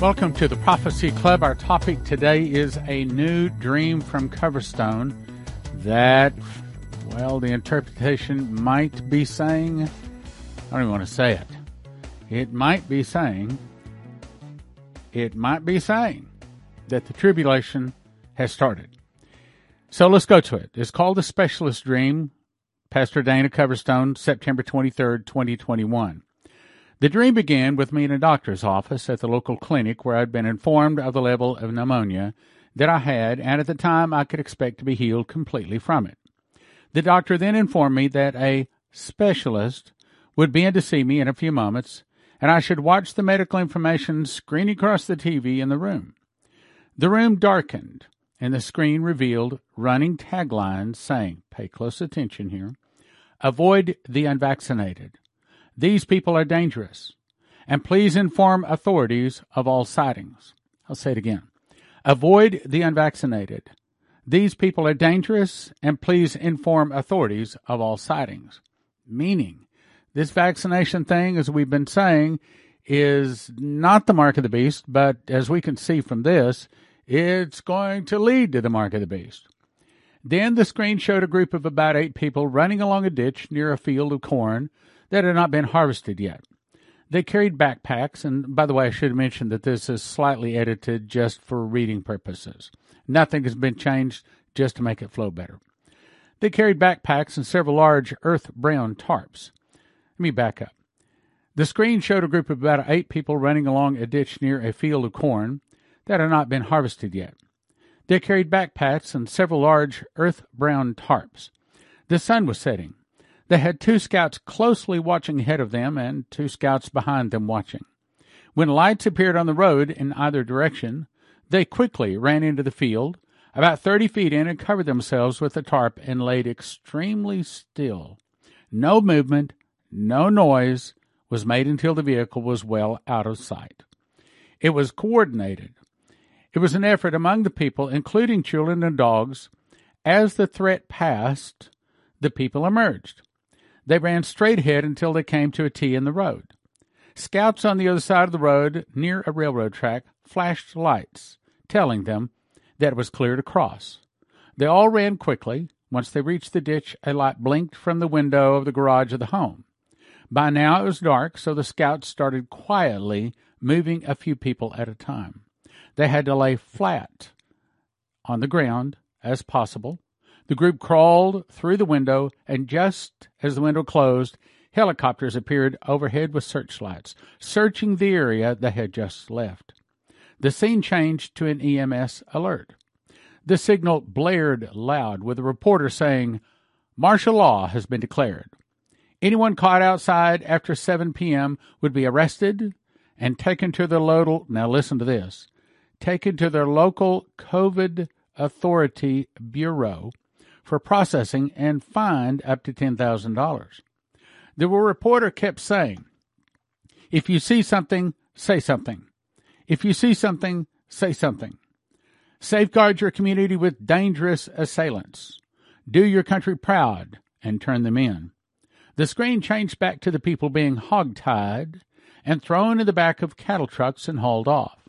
Welcome to the Prophecy Club. Our topic today is a new dream from Coverstone that, well, the interpretation might be saying, I don't even want to say it. It might be saying, it might be saying that the tribulation has started. So let's go to it. It's called the Specialist Dream. Pastor Dana Coverstone, September 23rd, 2021. The dream began with me in a doctor's office at the local clinic where I'd been informed of the level of pneumonia that I had, and at the time I could expect to be healed completely from it. The doctor then informed me that a specialist would be in to see me in a few moments, and I should watch the medical information screen across the TV in the room. The room darkened, and the screen revealed running taglines saying, pay close attention here, avoid the unvaccinated. These people are dangerous. And please inform authorities of all sightings. I'll say it again. Avoid the unvaccinated. These people are dangerous, and please inform authorities of all sightings. Meaning, this vaccination thing, as we've been saying, is not the mark of the beast, but as we can see from this, it's going to lead to the mark of the beast. Then the screen showed a group of about eight people running along a ditch near a field of corn that had not been harvested yet. They carried backpacks, and by the way, I should mention that this is slightly edited just for reading purposes. Nothing has been changed just to make it flow better. They carried backpacks and several large earth brown tarps. Let me back up. The screen showed a group of about eight people running along a ditch near a field of corn that had not been harvested yet. They carried backpacks and several large earth brown tarps. The sun was setting. They had two scouts closely watching ahead of them and two scouts behind them watching. When lights appeared on the road in either direction, they quickly ran into the field, about thirty feet in, and covered themselves with the tarp and laid extremely still. No movement, no noise was made until the vehicle was well out of sight. It was coordinated. It was an effort among the people, including children and dogs. As the threat passed, the people emerged. They ran straight ahead until they came to a T in the road. Scouts on the other side of the road, near a railroad track, flashed lights, telling them that it was clear to cross. They all ran quickly. Once they reached the ditch, a light blinked from the window of the garage of the home. By now it was dark, so the scouts started quietly moving a few people at a time. They had to lay flat on the ground as possible the group crawled through the window, and just as the window closed, helicopters appeared overhead with searchlights, searching the area they had just left. The scene changed to an EMS alert. The signal blared loud, with a reporter saying, Martial law has been declared. Anyone caught outside after 7 p.m. would be arrested and taken to their local, now listen to this, taken to their local COVID authority bureau for processing and fined up to $10,000. The reporter kept saying, if you see something, say something. If you see something, say something. Safeguard your community with dangerous assailants. Do your country proud and turn them in. The screen changed back to the people being hogtied and thrown in the back of cattle trucks and hauled off.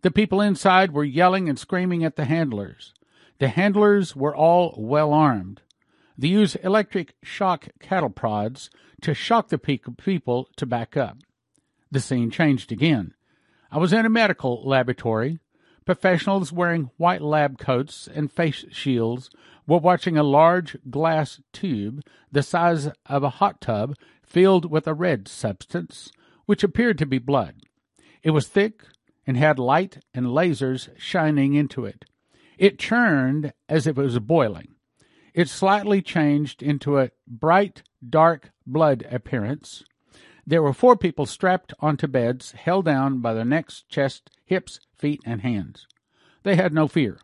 The people inside were yelling and screaming at the handlers. The handlers were all well armed. They used electric shock cattle prods to shock the people to back up. The scene changed again. I was in a medical laboratory. Professionals wearing white lab coats and face shields were watching a large glass tube the size of a hot tub filled with a red substance, which appeared to be blood. It was thick and had light and lasers shining into it. It churned as if it was boiling. It slightly changed into a bright, dark blood appearance. There were four people strapped onto beds, held down by their necks, chest, hips, feet, and hands. They had no fear.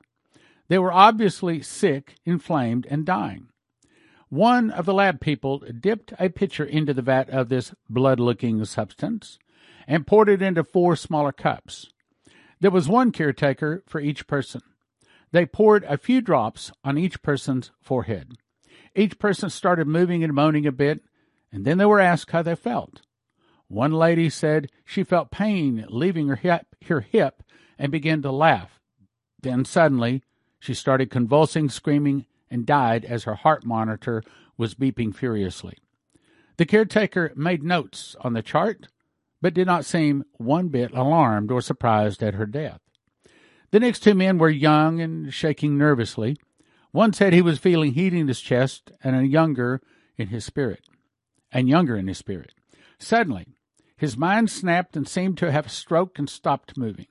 They were obviously sick, inflamed, and dying. One of the lab people dipped a pitcher into the vat of this blood looking substance and poured it into four smaller cups. There was one caretaker for each person. They poured a few drops on each person's forehead. Each person started moving and moaning a bit, and then they were asked how they felt. One lady said she felt pain leaving her hip, her hip and began to laugh. Then suddenly, she started convulsing, screaming, and died as her heart monitor was beeping furiously. The caretaker made notes on the chart, but did not seem one bit alarmed or surprised at her death. The next two men were young and shaking nervously. One said he was feeling heat in his chest and a younger in his spirit, and younger in his spirit. Suddenly, his mind snapped and seemed to have a stroke and stopped moving.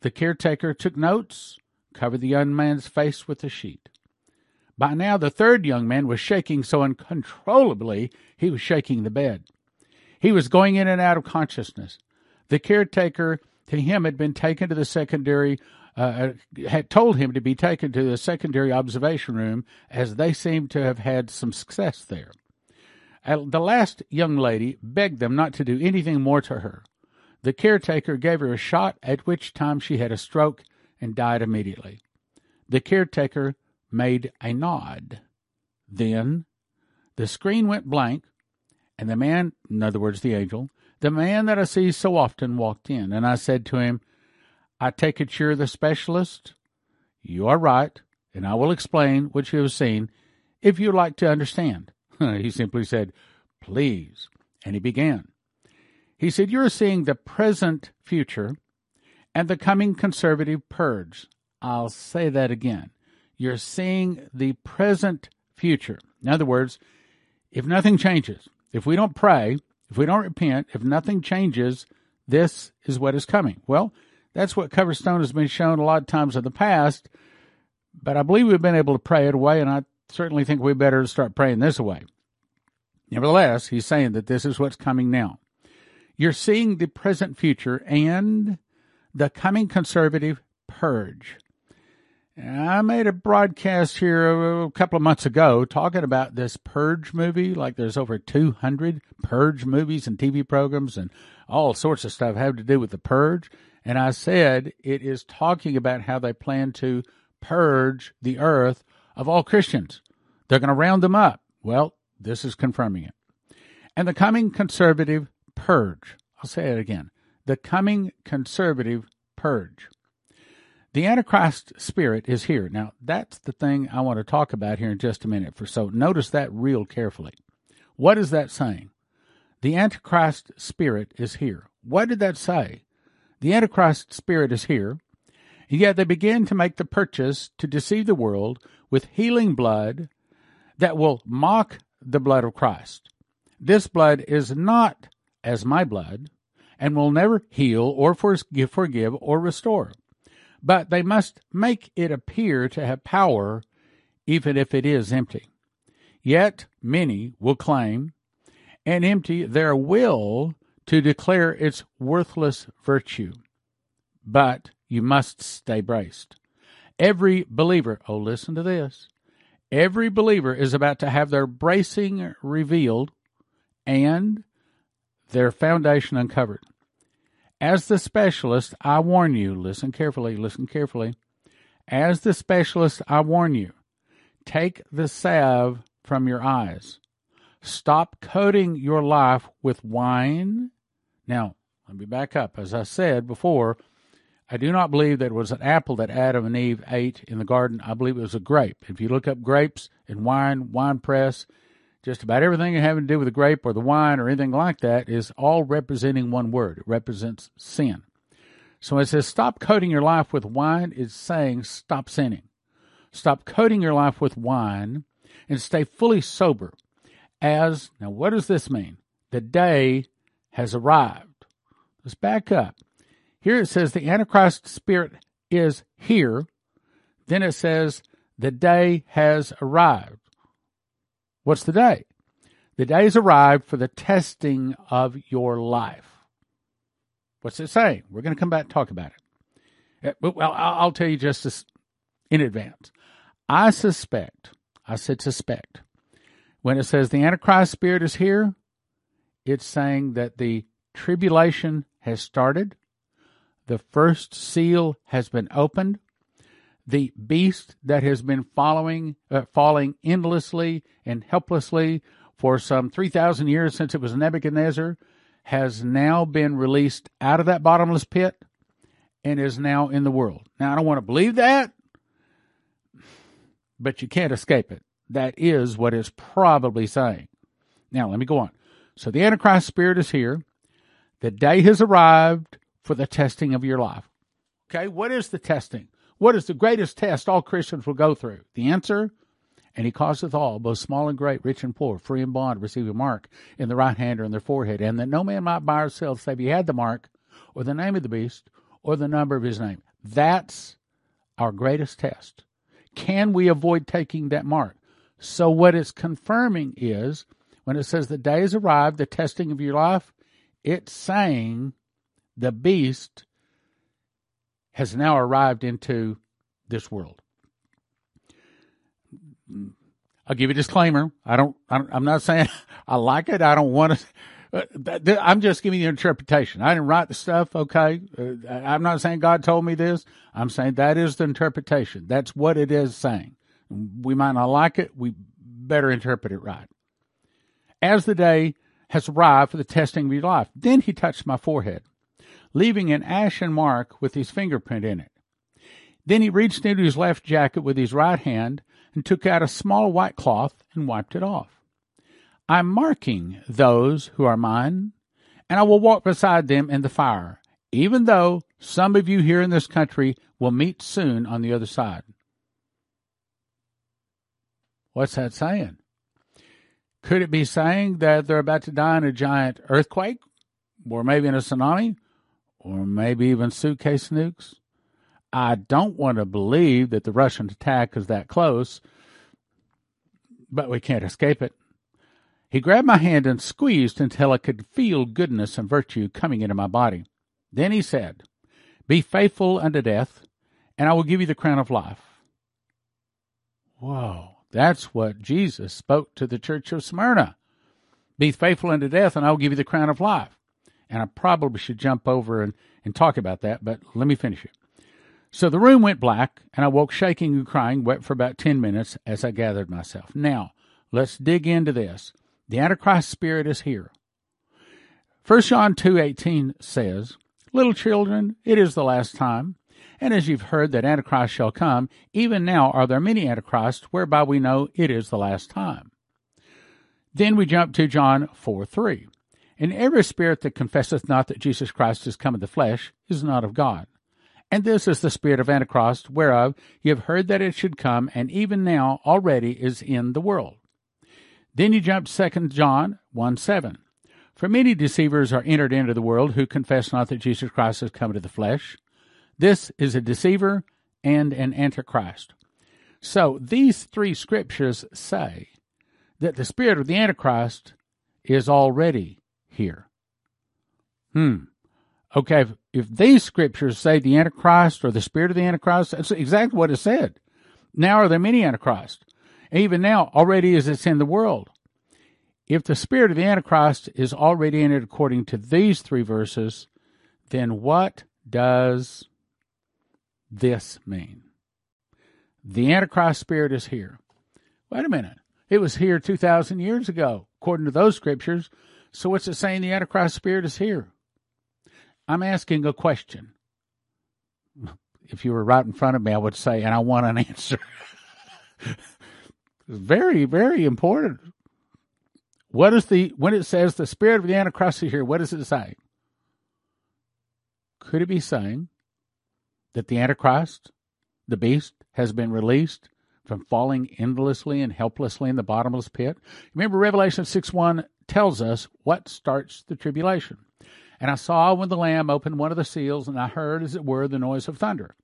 The caretaker took notes, covered the young man's face with a sheet. By now, the third young man was shaking so uncontrollably he was shaking the bed. He was going in and out of consciousness. The caretaker to him had been taken to the secondary, uh, uh had told him to be taken to the secondary observation room as they seemed to have had some success there. The last young lady begged them not to do anything more to her. The caretaker gave her a shot, at which time she had a stroke and died immediately. The caretaker made a nod. Then the screen went blank, and the man, in other words, the angel, the man that I see so often walked in, and I said to him, I take it you're the specialist? You are right, and I will explain what you have seen if you like to understand. he simply said, Please. And he began. He said, You're seeing the present future and the coming conservative purge. I'll say that again. You're seeing the present future. In other words, if nothing changes, if we don't pray, if we don't repent, if nothing changes, this is what is coming. Well, that's what Coverstone has been shown a lot of times in the past, but I believe we've been able to pray it away, and I certainly think we better start praying this away. Nevertheless, he's saying that this is what's coming now. You're seeing the present future and the coming conservative purge. I made a broadcast here a couple of months ago talking about this Purge movie. Like there's over 200 Purge movies and TV programs and all sorts of stuff have to do with the Purge. And I said it is talking about how they plan to purge the earth of all Christians. They're going to round them up. Well, this is confirming it. And the coming conservative purge. I'll say it again. The coming conservative purge. The Antichrist spirit is here. Now, that's the thing I want to talk about here in just a minute. For so, notice that real carefully. What is that saying? The Antichrist spirit is here. What did that say? The Antichrist spirit is here. And yet they begin to make the purchase to deceive the world with healing blood that will mock the blood of Christ. This blood is not as my blood and will never heal or forgive, or restore but they must make it appear to have power, even if it is empty. Yet many will claim and empty their will to declare its worthless virtue. But you must stay braced. Every believer, oh, listen to this. Every believer is about to have their bracing revealed and their foundation uncovered. As the specialist, I warn you, listen carefully, listen carefully. As the specialist, I warn you, take the salve from your eyes. Stop coating your life with wine. Now, let me back up. As I said before, I do not believe that it was an apple that Adam and Eve ate in the garden. I believe it was a grape. If you look up grapes and wine, wine press, just about everything having to do with the grape or the wine or anything like that is all representing one word. It represents sin. So it says, stop coating your life with wine, it's saying stop sinning. Stop coating your life with wine and stay fully sober. As, now what does this mean? The day has arrived. Let's back up. Here it says the Antichrist spirit is here. Then it says the day has arrived. What's the day? The day has arrived for the testing of your life. What's it saying? We're going to come back and talk about it. Uh, well, I'll tell you just this in advance. I suspect, I said suspect, when it says the Antichrist spirit is here, it's saying that the tribulation has started, the first seal has been opened, the beast that has been following, uh, falling endlessly and helplessly for some 3,000 years since it was Nebuchadnezzar has now been released out of that bottomless pit and is now in the world. Now, I don't want to believe that, but you can't escape it. That is what it's probably saying. Now, let me go on. So the Antichrist spirit is here. The day has arrived for the testing of your life. Okay, what is the testing? What is the greatest test all Christians will go through? The answer, and he causeth all, both small and great, rich and poor, free and bond, receive a mark in the right hand or in their forehead, and that no man might buy or sell save he had the mark, or the name of the beast, or the number of his name. That's our greatest test. Can we avoid taking that mark? So what it's confirming is when it says the day has arrived, the testing of your life, it's saying the beast has now arrived into this world. I'll give you a disclaimer. I don't, I am not saying I like it. I don't want to. I'm just giving you an interpretation. I didn't write the stuff. Okay. Uh, I'm not saying God told me this. I'm saying that is the interpretation. That's what it is saying. We might not like it. We better interpret it right. As the day has arrived for the testing of your life, then he touched my forehead leaving an ashen mark with his fingerprint in it. Then he reached into his left jacket with his right hand and took out a small white cloth and wiped it off. I'm marking those who are mine, and I will walk beside them in the fire, even though some of you here in this country will meet soon on the other side. What's that saying? Could it be saying that they're about to die in a giant earthquake, or maybe in a tsunami, or maybe even suitcase nukes. I don't want to believe that the Russian attack is that close, but we can't escape it. He grabbed my hand and squeezed until I could feel goodness and virtue coming into my body. Then he said, Be faithful unto death, and I will give you the crown of life. Whoa, that's what Jesus spoke to the church of Smyrna. Be faithful unto death, and I will give you the crown of life and I probably should jump over and, and talk about that, but let me finish it. So the room went black, and I woke shaking and crying, wept for about 10 minutes as I gathered myself. Now, let's dig into this. The Antichrist spirit is here. 1 John 2.18 says, Little children, it is the last time. And as you've heard that Antichrist shall come, even now are there many Antichrists, whereby we know it is the last time. Then we jump to John 4 3. And every spirit that confesseth not that Jesus Christ is come in the flesh is not of God. And this is the spirit of Antichrist, whereof ye have heard that it should come, and even now already is in the world. Then you jump to 2 John 1 7. For many deceivers are entered into the world who confess not that Jesus Christ has come into the flesh. This is a deceiver and an antichrist. So these three scriptures say that the spirit of the antichrist is already here. Hmm. Okay, if, if these scriptures say the Antichrist or the spirit of the Antichrist, that's exactly what it said. Now are there many Antichrists? Even now, already as it's in the world. If the spirit of the Antichrist is already in it according to these three verses, then what does this mean? The Antichrist spirit is here. Wait a minute. It was here 2,000 years ago, according to those scriptures. So what's it saying the Antichrist spirit is here? I'm asking a question. If you were right in front of me, I would say, and I want an answer. very, very important. What is the when it says the spirit of the Antichrist is here? What does it say? Could it be saying that the Antichrist, the beast, has been released from falling endlessly and helplessly in the bottomless pit? Remember Revelation 6 1 tells us what starts the tribulation. And I saw when the Lamb opened one of the seals, and I heard, as it were, the noise of thunder.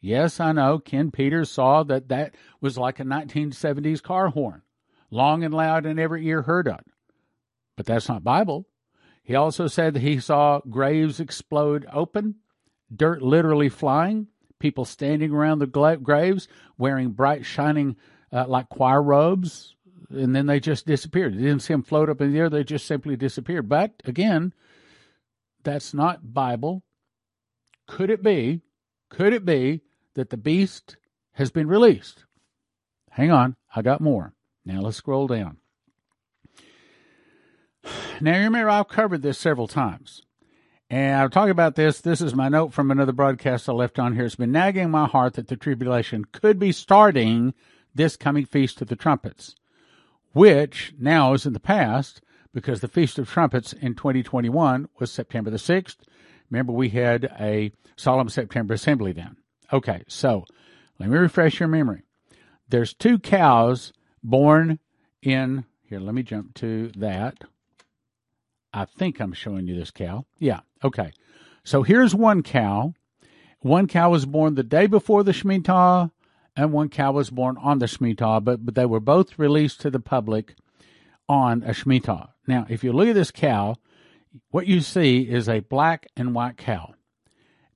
Yes, I know, Ken Peters saw that that was like a 1970s car horn, long and loud, and every ear heard it. But that's not Bible. He also said that he saw graves explode open, dirt literally flying, people standing around the graves wearing bright, shining, uh, like choir robes, and then they just disappeared. They didn't see them float up in the air, they just simply disappeared. But again, that's not Bible. Could it be, could it be that the beast has been released? Hang on, I got more. Now let's scroll down. Now you remember I've covered this several times. And I'll talk about this. This is my note from another broadcast I left on here. It's been nagging my heart that the tribulation could be starting this coming Feast of the Trumpets, which now is in the past because the Feast of Trumpets in 2021 was September the 6th. Remember, we had a solemn September assembly then. Okay, so let me refresh your memory. There's two cows born in, here, let me jump to that. I think I'm showing you this cow. Yeah, okay. So here's one cow. One cow was born the day before the Shemitah, and one cow was born on the Shemitah, but, but they were both released to the public on a Shemitah. Now, if you look at this cow, what you see is a black and white cow.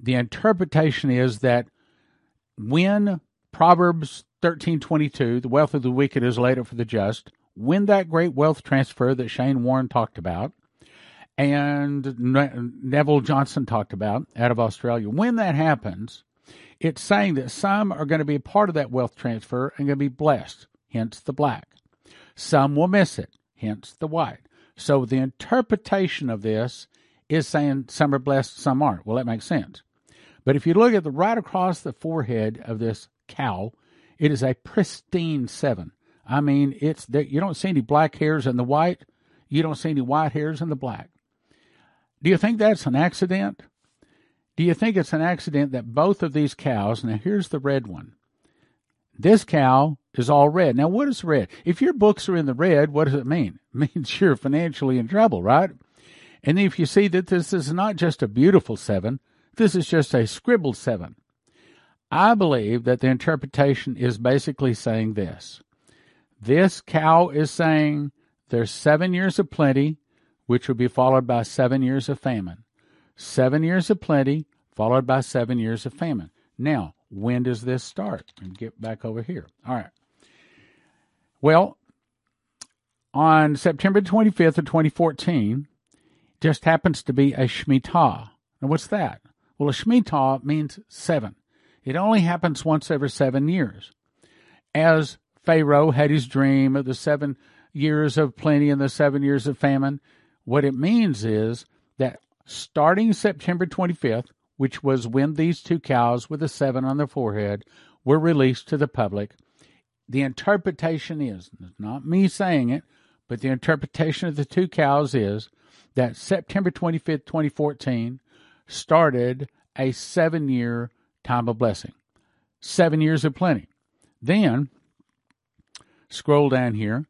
The interpretation is that when Proverbs 13:22, the wealth of the wicked is laid up for the just, when that great wealth transfer that Shane Warren talked about and Neville Johnson talked about out of Australia, when that happens, it's saying that some are going to be a part of that wealth transfer and going to be blessed, hence the black. Some will miss it, hence the white. So the interpretation of this is saying some are blessed, some aren't. Well, that makes sense. But if you look at the right across the forehead of this cow, it is a pristine seven. I mean, it's there, you don't see any black hairs in the white. You don't see any white hairs in the black. Do you think that's an accident? Do you think it's an accident that both of these cows, now here's the red one. This cow is all red. Now, what is red? If your books are in the red, what does it mean? It means you're financially in trouble, right? And if you see that this is not just a beautiful seven, this is just a scribbled seven. I believe that the interpretation is basically saying this. This cow is saying there's seven years of plenty, which will be followed by seven years of famine. Seven years of plenty, followed by seven years of famine. Now, when does this start? And get back over here. All right. Well, on September 25th of 2014, just happens to be a Shemitah. And what's that? Well, a Shemitah means seven. It only happens once every seven years. As Pharaoh had his dream of the seven years of plenty and the seven years of famine, what it means is that starting September 25th, which was when these two cows with a seven on their forehead were released to the public. The interpretation is not me saying it, but the interpretation of the two cows is that September 25th, 2014 started a seven year time of blessing, seven years of plenty. Then, scroll down here.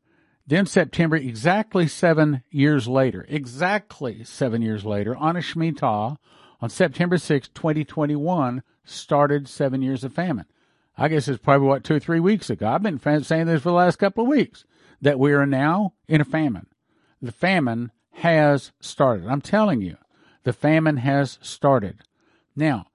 Then September, exactly seven years later, exactly seven years later, on a Shemitah, on September 6, 2021, started seven years of famine. I guess it's probably what, two or three weeks ago. I've been saying this for the last couple of weeks that we are now in a famine. The famine has started. I'm telling you, the famine has started. Now,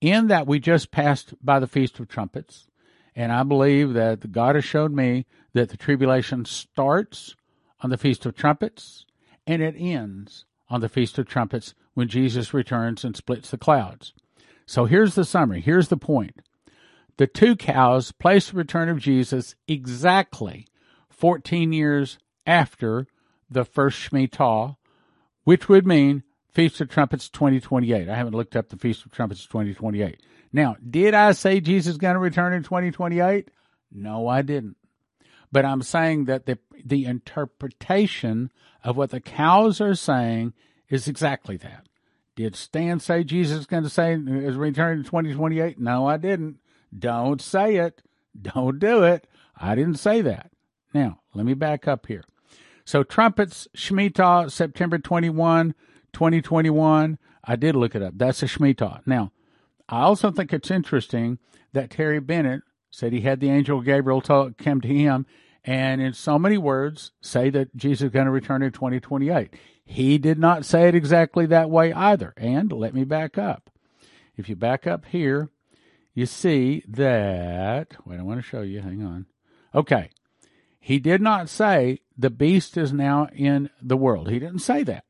in that we just passed by the Feast of Trumpets, and I believe that God has showed me that the tribulation starts on the Feast of Trumpets and it ends on the Feast of Trumpets when Jesus returns and splits the clouds. So here's the summary. Here's the point. The two cows place the return of Jesus exactly 14 years after the first Shemitah, which would mean Feast of Trumpets 2028. I haven't looked up the Feast of Trumpets 2028. Now, did I say Jesus is going to return in 2028? No, I didn't. But I'm saying that the, the interpretation of what the cows are saying is exactly that. Did Stan say Jesus is going to say is returning in 2028? No, I didn't. Don't say it. Don't do it. I didn't say that. Now, let me back up here. So, trumpets, Shemitah, September 21, 2021. I did look it up. That's a Shemitah. Now, I also think it's interesting that Terry Bennett said he had the angel Gabriel talk, come to him and in so many words say that Jesus is going to return in 2028. He did not say it exactly that way either. And let me back up. If you back up here, you see that, wait, I want to show you. Hang on. Okay. He did not say the beast is now in the world. He didn't say that.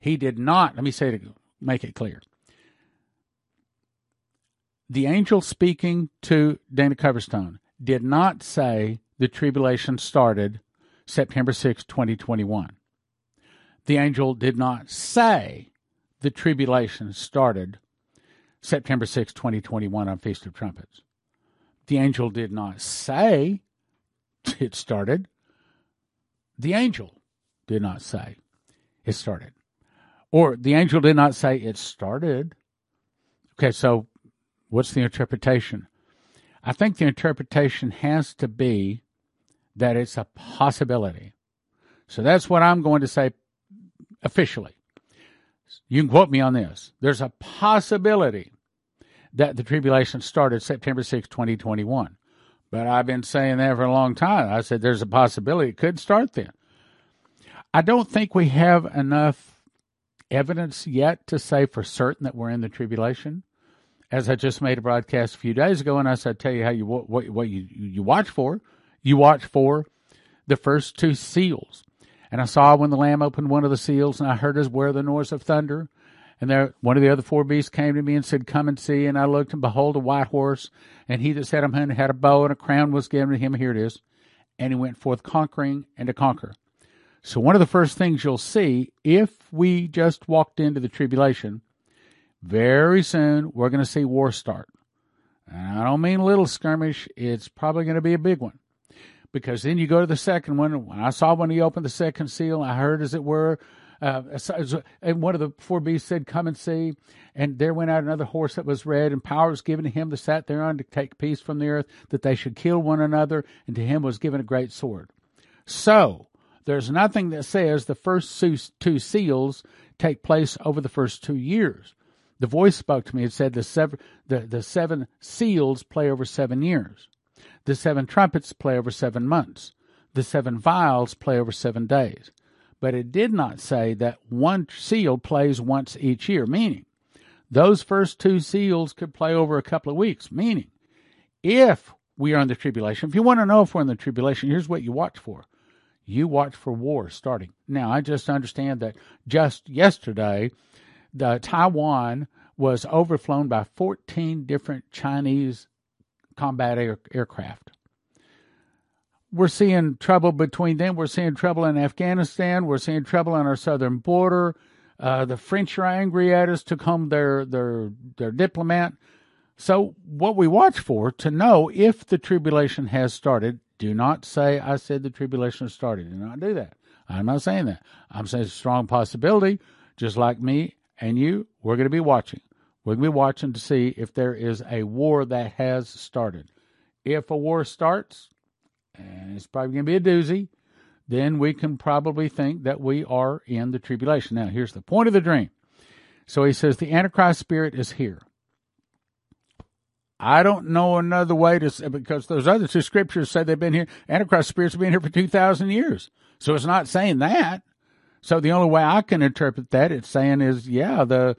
He did not, let me say it, make it clear. The angel speaking to Dana Coverstone did not say the tribulation started September 6, 2021 the angel did not say the tribulation started September 6, 2021 on Feast of Trumpets. The angel did not say it started. The angel did not say it started. Or the angel did not say it started. Okay, so what's the interpretation? I think the interpretation has to be that it's a possibility. So that's what I'm going to say officially. You can quote me on this. There's a possibility that the tribulation started September 6, 2021. But I've been saying that for a long time. I said there's a possibility it could start then. I don't think we have enough evidence yet to say for certain that we're in the tribulation. As I just made a broadcast a few days ago, and I said, tell you how you what what you you watch for. You watch for the first two seals. And I saw when the Lamb opened one of the seals, and I heard as where the noise of thunder. And there, one of the other four beasts came to me and said, Come and see. And I looked, and behold, a white horse. And he that sat on him had a bow, and a crown was given to him. Here it is. And he went forth conquering and to conquer. So, one of the first things you'll see if we just walked into the tribulation, very soon we're going to see war start. And I don't mean little skirmish, it's probably going to be a big one because then you go to the second one. When I saw when he opened the second seal, I heard, as it were, uh, and one of the four beasts said, "Come and see." And there went out another horse that was red, and power was given to him that sat thereon to take peace from the earth, that they should kill one another, and to him was given a great sword. So there's nothing that says the first two seals take place over the first two years. The voice spoke to me and said the seven, the, the seven seals play over seven years. The seven trumpets play over seven months. The seven vials play over seven days. But it did not say that one seal plays once each year, meaning those first two seals could play over a couple of weeks, meaning if we are in the tribulation, if you want to know if we're in the tribulation, here's what you watch for. You watch for war starting. Now, I just understand that just yesterday, the Taiwan was overflown by 14 different Chinese combat air, aircraft. We're seeing trouble between them. We're seeing trouble in Afghanistan. We're seeing trouble on our southern border. Uh, the French are angry at us, took home their, their, their diplomat. So, what we watch for to know if the tribulation has started, do not say, I said the tribulation has started. Do not do that. I'm not saying that. I'm saying it's a strong possibility, just like me and you, we're going to be watching. We're going to be watching to see if there is a war that has started. If a war starts, and it's probably going to be a doozy, then we can probably think that we are in the tribulation. Now, here's the point of the dream. So he says the Antichrist spirit is here. I don't know another way to say because those other two scriptures say they've been here. Antichrist spirits have been here for two thousand years, so it's not saying that. So the only way I can interpret that it's saying is, yeah, the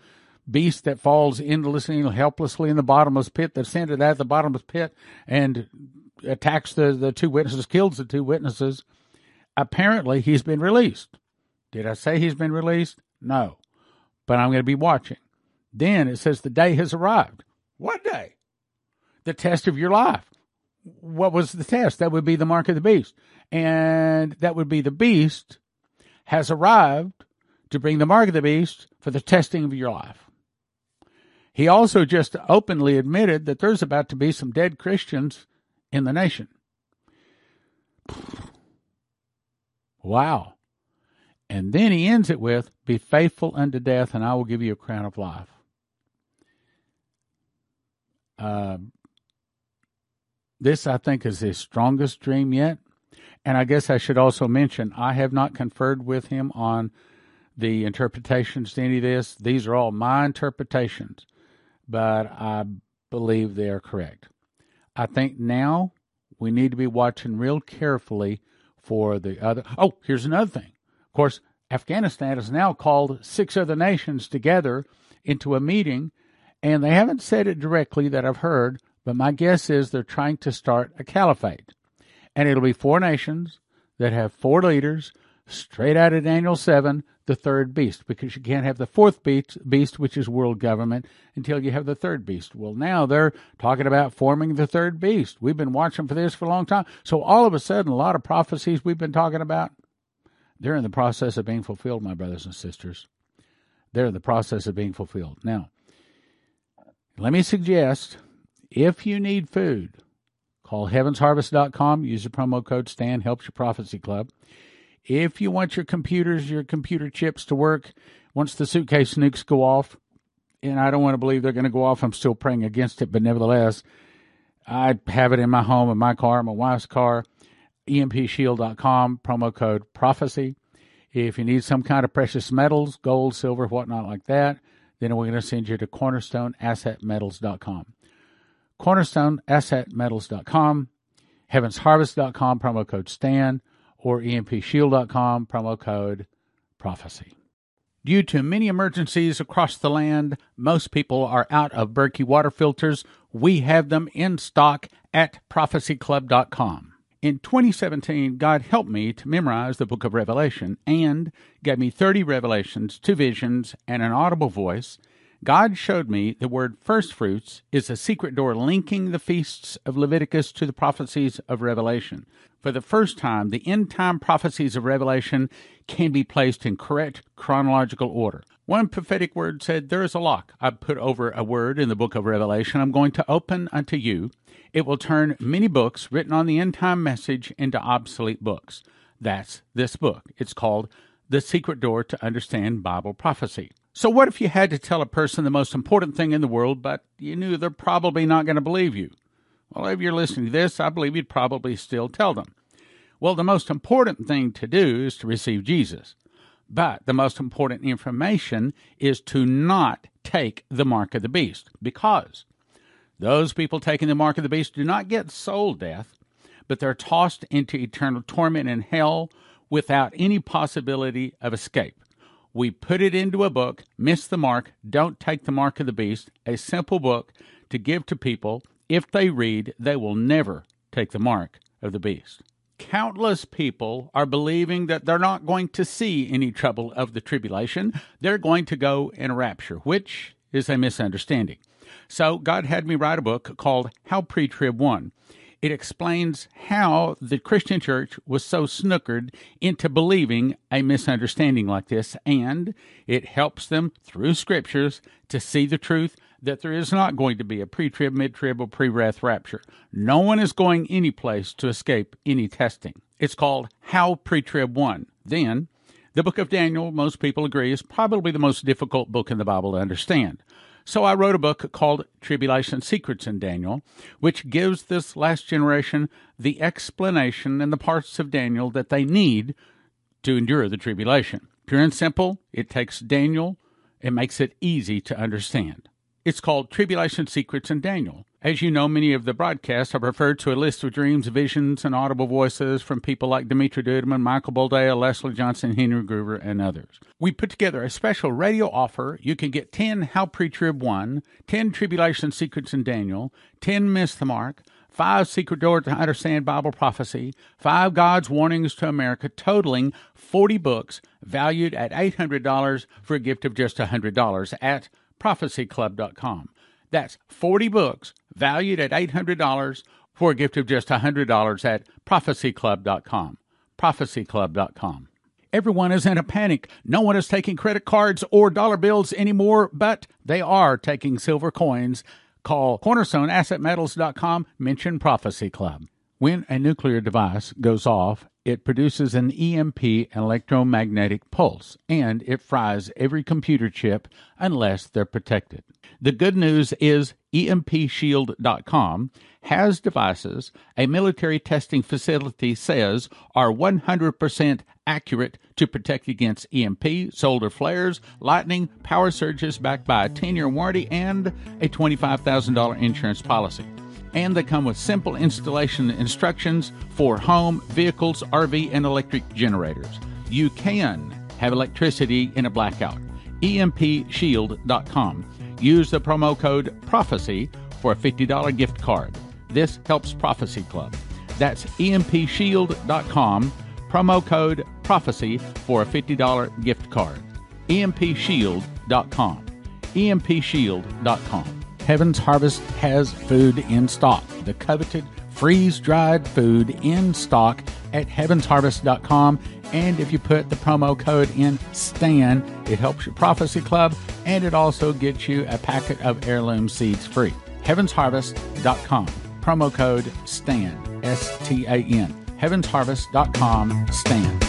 beast that falls endlessly and helplessly in the bottomless pit, that ascended at the bottomless pit and attacks the, the two witnesses, kills the two witnesses. Apparently, he's been released. Did I say he's been released? No. But I'm going to be watching. Then it says the day has arrived. What day? The test of your life. What was the test? That would be the mark of the beast. And that would be the beast has arrived to bring the mark of the beast for the testing of your life. He also just openly admitted that there's about to be some dead Christians in the nation. Wow. And then he ends it with, Be faithful unto death, and I will give you a crown of life. Uh, this, I think, is his strongest dream yet. And I guess I should also mention, I have not conferred with him on the interpretations to any of this. These are all my interpretations but I believe they are correct. I think now we need to be watching real carefully for the other. Oh, here's another thing. Of course, Afghanistan has now called six other nations together into a meeting, and they haven't said it directly that I've heard, but my guess is they're trying to start a caliphate. And it'll be four nations that have four leaders straight out of Daniel 7 the third beast because you can't have the fourth beast, beast, which is world government, until you have the third beast. Well, now they're talking about forming the third beast. We've been watching for this for a long time. So all of a sudden, a lot of prophecies we've been talking about, they're in the process of being fulfilled, my brothers and sisters. they're in the process of being fulfilled. Now, let me suggest if you need food, call heavensharvest.com, use the promo code STAN, helps your prophecy club. If you want your computers, your computer chips to work, once the suitcase nukes go off, and I don't want to believe they're going to go off, I'm still praying against it, but nevertheless, I have it in my home, in my car, my wife's car, empshield.com, promo code prophecy. If you need some kind of precious metals, gold, silver, whatnot like that, then we're going to send you to cornerstoneassetmetals.com. Cornerstoneassetmetals.com, heavensharvest.com, promo code STAN, or empshield.com, promo code prophecy. Due to many emergencies across the land, most people are out of Berkey water filters. We have them in stock at prophecyclub.com. In 2017, God helped me to memorize the book of Revelation and gave me 30 revelations, two visions, and an audible voice. God showed me the word first fruits is a secret door linking the feasts of Leviticus to the prophecies of Revelation. For the first time, the end time prophecies of Revelation can be placed in correct chronological order. One prophetic word said, There is a lock I put over a word in the book of Revelation. I'm going to open unto you it will turn many books written on the end time message into obsolete books. That's this book. It's called The Secret Door to Understand Bible Prophecy. So, what if you had to tell a person the most important thing in the world, but you knew they're probably not going to believe you? Well, if you're listening to this, I believe you'd probably still tell them. Well, the most important thing to do is to receive Jesus. But the most important information is to not take the mark of the beast because those people taking the mark of the beast do not get soul death, but they're tossed into eternal torment in hell without any possibility of escape. We put it into a book, Miss the Mark, Don't Take the Mark of the Beast, a simple book to give to people. If they read, they will never take the mark of the beast. Countless people are believing that they're not going to see any trouble of the tribulation. They're going to go in a rapture, which is a misunderstanding. So God had me write a book called How Pre Trib Won. It explains how the Christian church was so snookered into believing a misunderstanding like this, and it helps them through scriptures to see the truth that there is not going to be a pre trib, mid trib, or pre wrath rapture. No one is going any place to escape any testing. It's called How Pre Trib Won. Then, the book of Daniel, most people agree, is probably the most difficult book in the Bible to understand. So I wrote a book called Tribulation Secrets in Daniel, which gives this last generation the explanation and the parts of Daniel that they need to endure the tribulation. Pure and simple, it takes Daniel and makes it easy to understand. It's called Tribulation Secrets in Daniel. As you know, many of the broadcasts have referred to a list of dreams, visions, and audible voices from people like Dimitri Duduman, Michael Boldea, Leslie Johnson, Henry Gruver, and others. We put together a special radio offer. You can get 10 How Pre-Trib Won, 10 Tribulation Secrets in Daniel, 10 Miss the Mark, 5 Secret Door to Understand Bible Prophecy, 5 God's Warnings to America, totaling 40 books valued at $800 for a gift of just $100 at prophecyclub.com. That's 40 books valued at $800 for a gift of just $100 at prophecyclub.com. Prophecyclub.com. Everyone is in a panic. No one is taking credit cards or dollar bills anymore, but they are taking silver coins. Call cornerstoneassetmetals.com, mention Prophecy Club. When a nuclear device goes off, it produces an EMP electromagnetic pulse and it fries every computer chip unless they're protected. The good news is EMPShield.com has devices a military testing facility says are 100% accurate to protect against EMP, solar flares, lightning, power surges backed by a 10 year warranty and a $25,000 insurance policy. And they come with simple installation instructions for home, vehicles, RV, and electric generators. You can have electricity in a blackout. EMPShield.com Use the promo code PROPHECY for a $50 gift card. This helps Prophecy Club. That's empshield.com, promo code PROPHECY for a $50 gift card. empshield.com. empshield.com. Heaven's Harvest has food in stock. The coveted freeze dried food in stock at heavensharvest.com. And if you put the promo code in STAN, it helps your prophecy club and it also gets you a packet of heirloom seeds free. Heavensharvest.com. Promo code STAN, S T A N. Heavensharvest.com, STAN.